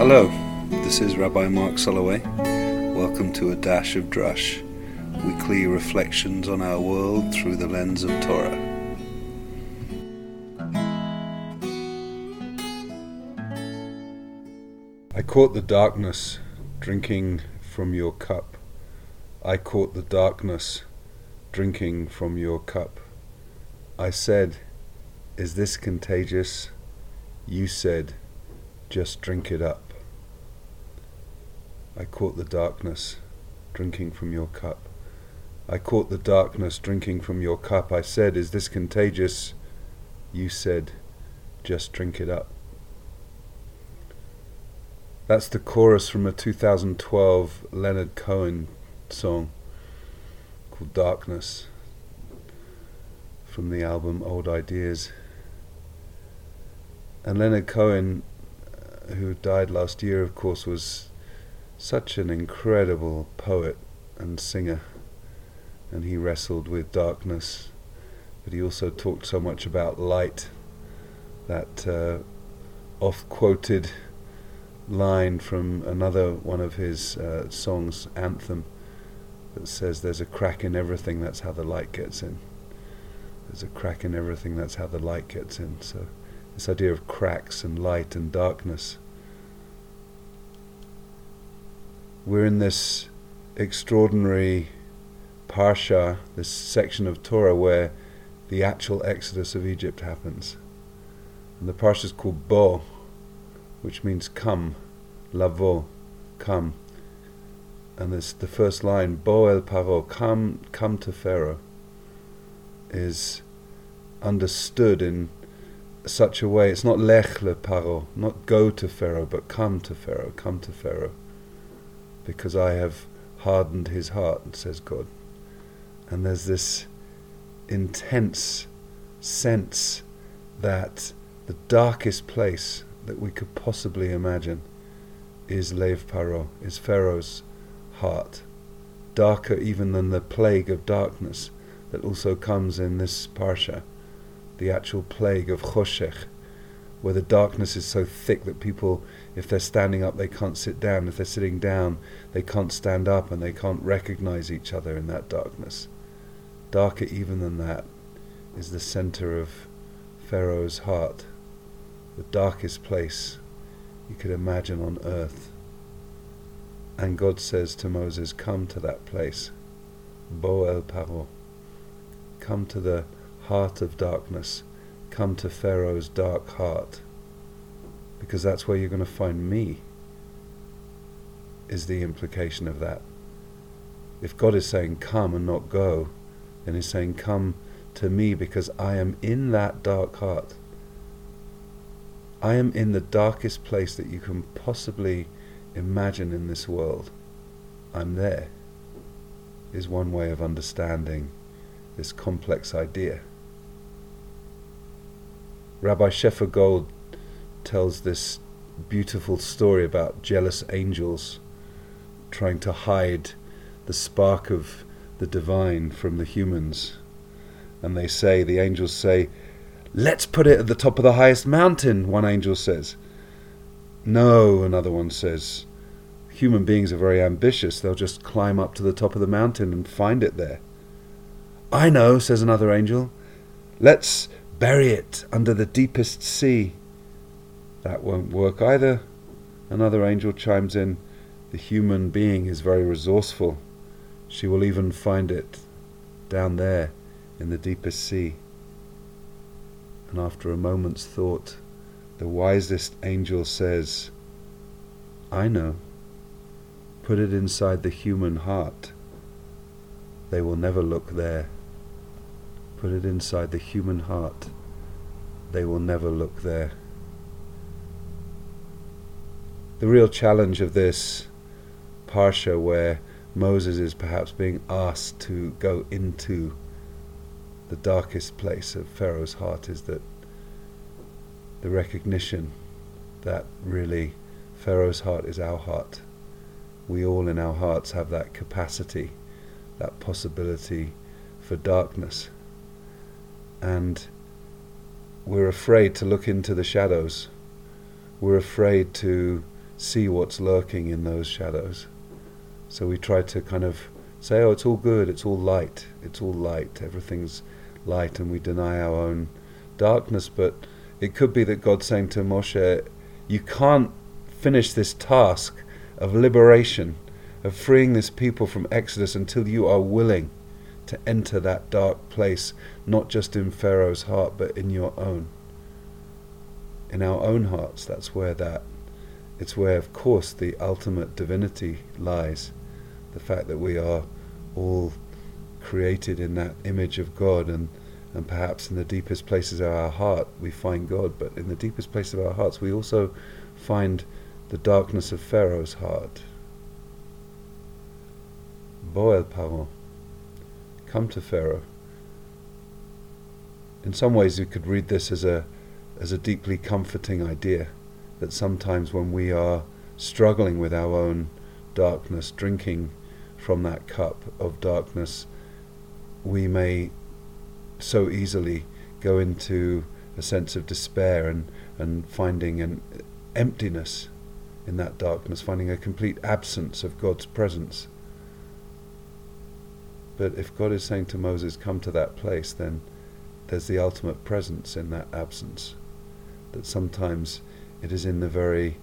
Hello, this is Rabbi Mark Soloway. Welcome to A Dash of Drush, weekly reflections on our world through the lens of Torah. I caught the darkness drinking from your cup. I caught the darkness drinking from your cup. I said, Is this contagious? You said, Just drink it up. I caught the darkness drinking from your cup. I caught the darkness drinking from your cup. I said, Is this contagious? You said, Just drink it up. That's the chorus from a 2012 Leonard Cohen song called Darkness from the album Old Ideas. And Leonard Cohen, uh, who died last year, of course, was such an incredible poet and singer. And he wrestled with darkness, but he also talked so much about light that uh, oft quoted line from another one of his uh, songs, Anthem, that says, There's a crack in everything, that's how the light gets in. There's a crack in everything, that's how the light gets in. So, this idea of cracks and light and darkness. We're in this extraordinary parsha, this section of Torah where the actual exodus of Egypt happens. And the parsha is called Bo, which means come, lavo, come. And this, the first line, Bo el Paro, come, come to Pharaoh, is understood in such a way. It's not lech le Paro, not go to Pharaoh, but come to Pharaoh, come to Pharaoh, because I have hardened his heart, says God. And there's this intense sense that the darkest place that we could possibly imagine is Lev Paro, is Pharaoh's heart, darker even than the plague of darkness that also comes in this parsha, the actual plague of Choshech, where the darkness is so thick that people, if they're standing up, they can't sit down. If they're sitting down, they can't stand up and they can't recognize each other in that darkness. Darker even than that is the center of Pharaoh's heart the darkest place you could imagine on earth. And God says to Moses, Come to that place, Bo el Paro. Come to the heart of darkness. Come to Pharaoh's dark heart. Because that's where you're going to find me, is the implication of that. If God is saying come and not go, then He's saying come to me because I am in that dark heart. I am in the darkest place that you can possibly imagine in this world. I'm there, is one way of understanding this complex idea. Rabbi Shefa Gold tells this beautiful story about jealous angels trying to hide the spark of the divine from the humans. And they say, the angels say, Let's put it at the top of the highest mountain, one angel says. No, another one says. Human beings are very ambitious. They'll just climb up to the top of the mountain and find it there. I know, says another angel. Let's bury it under the deepest sea. That won't work either. Another angel chimes in. The human being is very resourceful. She will even find it down there in the deepest sea and after a moment's thought, the wisest angel says, I know. Put it inside the human heart. They will never look there. Put it inside the human heart. They will never look there. The real challenge of this parsha, where Moses is perhaps being asked to go into the darkest place of Pharaoh's heart is that the recognition that really Pharaoh's heart is our heart. We all in our hearts have that capacity, that possibility for darkness. And we're afraid to look into the shadows. We're afraid to see what's lurking in those shadows. So we try to kind of say, oh, it's all good, it's all light, it's all light, everything's light, and we deny our own darkness. But it could be that God's saying to Moshe, you can't finish this task of liberation, of freeing this people from Exodus until you are willing to enter that dark place, not just in Pharaoh's heart, but in your own. In our own hearts, that's where that, it's where, of course, the ultimate divinity lies. The fact that we are all created in that image of God, and, and perhaps in the deepest places of our heart we find God, but in the deepest place of our hearts we also find the darkness of Pharaoh's heart. Bo el Paro come to Pharaoh. In some ways, you could read this as a, as a deeply comforting idea that sometimes when we are struggling with our own darkness, drinking from that cup of darkness, we may so easily go into a sense of despair and, and finding an emptiness in that darkness, finding a complete absence of God's presence. But if God is saying to Moses, come to that place, then there's the ultimate presence in that absence. That sometimes it is in the very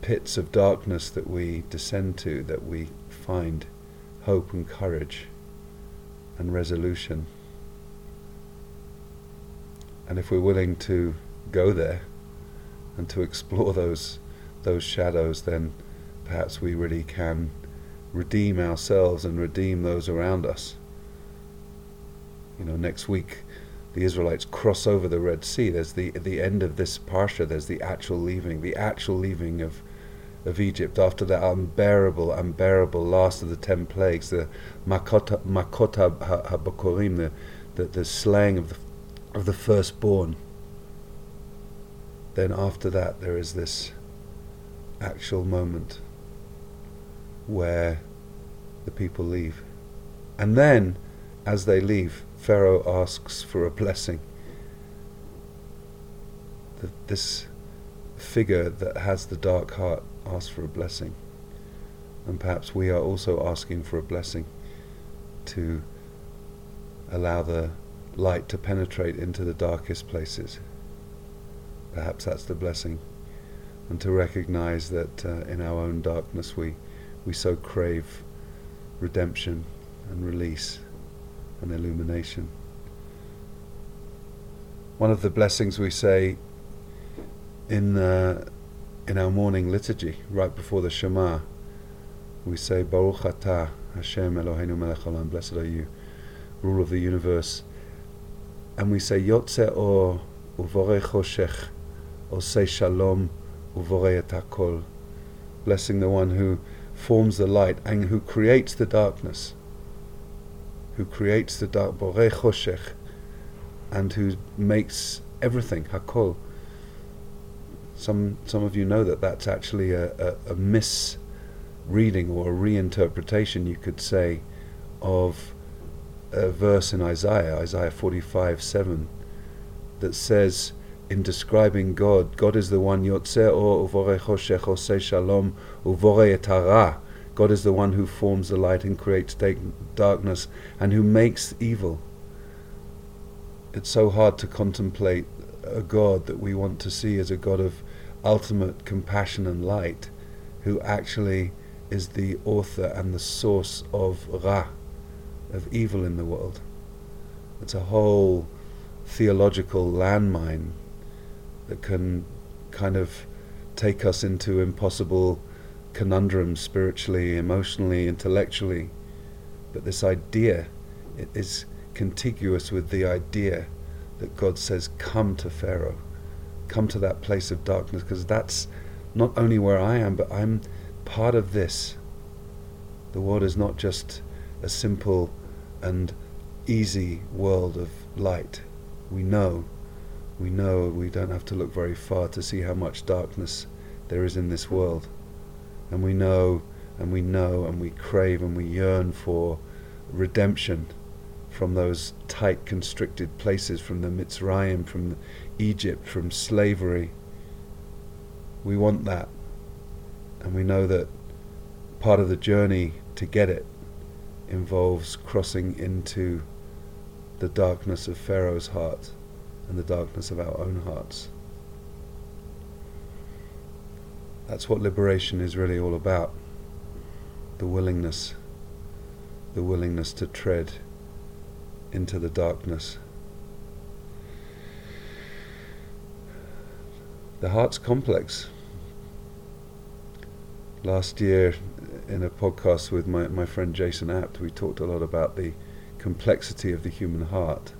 pits of darkness that we descend to that we find hope and courage and resolution. And if we're willing to go there and to explore those those shadows, then perhaps we really can redeem ourselves and redeem those around us. You know, next week the Israelites cross over the Red Sea. There's the the end of this parsha. There's the actual leaving, the actual leaving of of Egypt after that unbearable, unbearable last of the ten plagues, the makota, makota habakorim, the, the the slaying of the of the firstborn. Then after that, there is this actual moment where the people leave. And then, as they leave, Pharaoh asks for a blessing. The, this figure that has the dark heart asks for a blessing. And perhaps we are also asking for a blessing to allow the light to penetrate into the darkest places. Perhaps that's the blessing. And to recognize that uh, in our own darkness we we so crave redemption and release and illumination. One of the blessings we say in uh, in our morning liturgy, right before the Shema, we say Baruch Atah Hashem Eloheinu Melech Olam, blessed are you, rule of the universe, and we say Yotze Or Uvorei Choshech, Osei Shalom Uvorei Et blessing the one who forms the light and who creates the darkness, who creates the dark, Choshech, and who makes everything, Hakol. Some, some of you know that that's actually a, a, a misreading or a reinterpretation, you could say, of a verse in Isaiah, Isaiah 45 7, that says, in describing God, God is the one Yotzeh or Uvore Choshech Shalom Uvore Etara. God is the one who forms the light and creates darkness and who makes evil. It's so hard to contemplate a God that we want to see as a God of ultimate compassion and light, who actually is the author and the source of Ra, of evil in the world. It's a whole theological landmine that can kind of take us into impossible conundrums spiritually, emotionally, intellectually. But this idea it is contiguous with the idea that God says, Come to Pharaoh, come to that place of darkness, because that's not only where I am, but I'm part of this. The world is not just a simple and easy world of light. We know we know we don't have to look very far to see how much darkness there is in this world. And we know and we know and we crave and we yearn for redemption from those tight constricted places, from the Mitzrayim, from Egypt, from slavery. We want that. And we know that part of the journey to get it involves crossing into the darkness of Pharaoh's heart and the darkness of our own hearts. That's what liberation is really all about. The willingness, the willingness to tread into the darkness. The heart's complex. Last year, in a podcast with my, my friend Jason Apt, we talked a lot about the complexity of the human heart.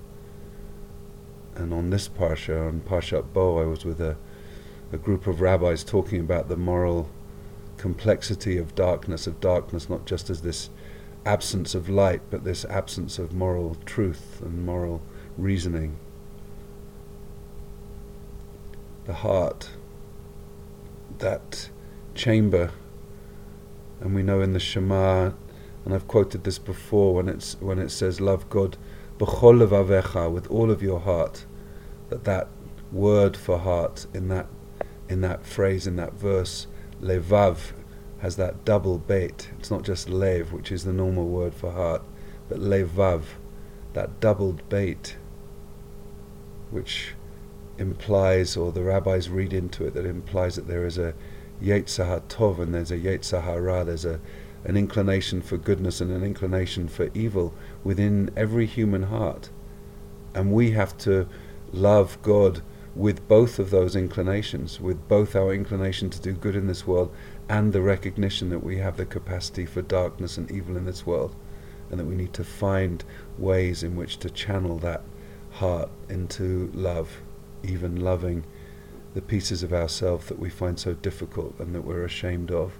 And on this Parsha, on Parshat Bo, I was with a, a group of rabbis talking about the moral complexity of darkness, of darkness not just as this absence of light, but this absence of moral truth and moral reasoning. The heart, that chamber, and we know in the Shema, and I've quoted this before when it's when it says, "Love God b'chol levavecha," with all of your heart, that that word for heart in that in that phrase in that verse, levav, has that double beit. It's not just lev, which is the normal word for heart, but levav, that doubled beit, which implies, or the rabbis read into it, that implies that there is a Yetzirah Tov and there's a Yetzirah Ra, there's a, an inclination for goodness and an inclination for evil within every human heart. And we have to love God with both of those inclinations, with both our inclination to do good in this world and the recognition that we have the capacity for darkness and evil in this world, and that we need to find ways in which to channel that heart into love, even loving the pieces of ourselves that we find so difficult and that we're ashamed of.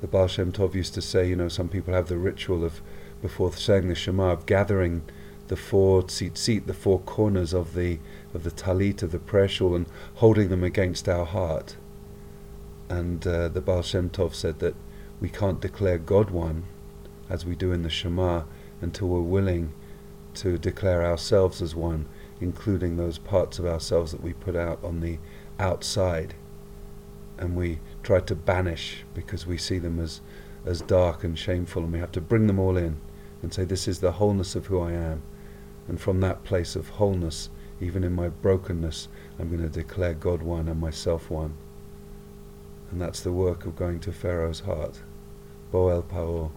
The Baal Shem Tov used to say, you know, some people have the ritual of, before saying the Shema, of gathering the four tzitzit, the four corners of the of the talit of the prayer shawl, and holding them against our heart and uh, the Baal Shem Tov said that we can't declare God one, as we do in the Shema, until we're willing to declare ourselves as one, including those parts of ourselves that we put out on the outside, and we try to banish because we see them as, as dark and shameful, and we have to bring them all in and say, This is the wholeness of who I am. And from that place of wholeness, even in my brokenness, I'm going to declare God one and myself one. And that's the work of going to Pharaoh's heart. Boel Pao,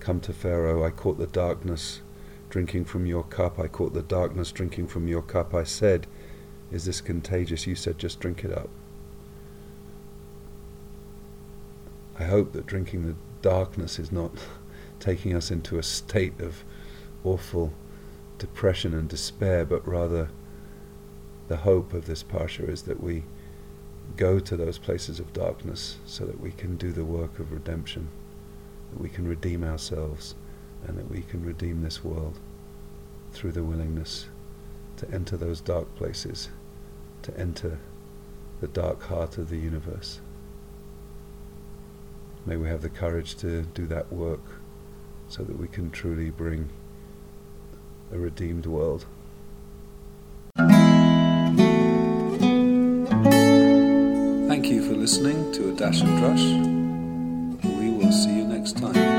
come to Pharaoh, I caught the darkness drinking from your cup, I caught the darkness drinking from your cup. I said, Is this contagious? You said, Just drink it up. I hope that drinking the darkness is not taking us into a state of awful depression and despair, but rather the hope of this Parsha is that we go to those places of darkness so that we can do the work of redemption, that we can redeem ourselves, and that we can redeem this world through the willingness to enter those dark places, to enter the dark heart of the universe. May we have the courage to do that work so that we can truly bring a redeemed world. Thank you for listening to A Dash of Drush. We will see you next time.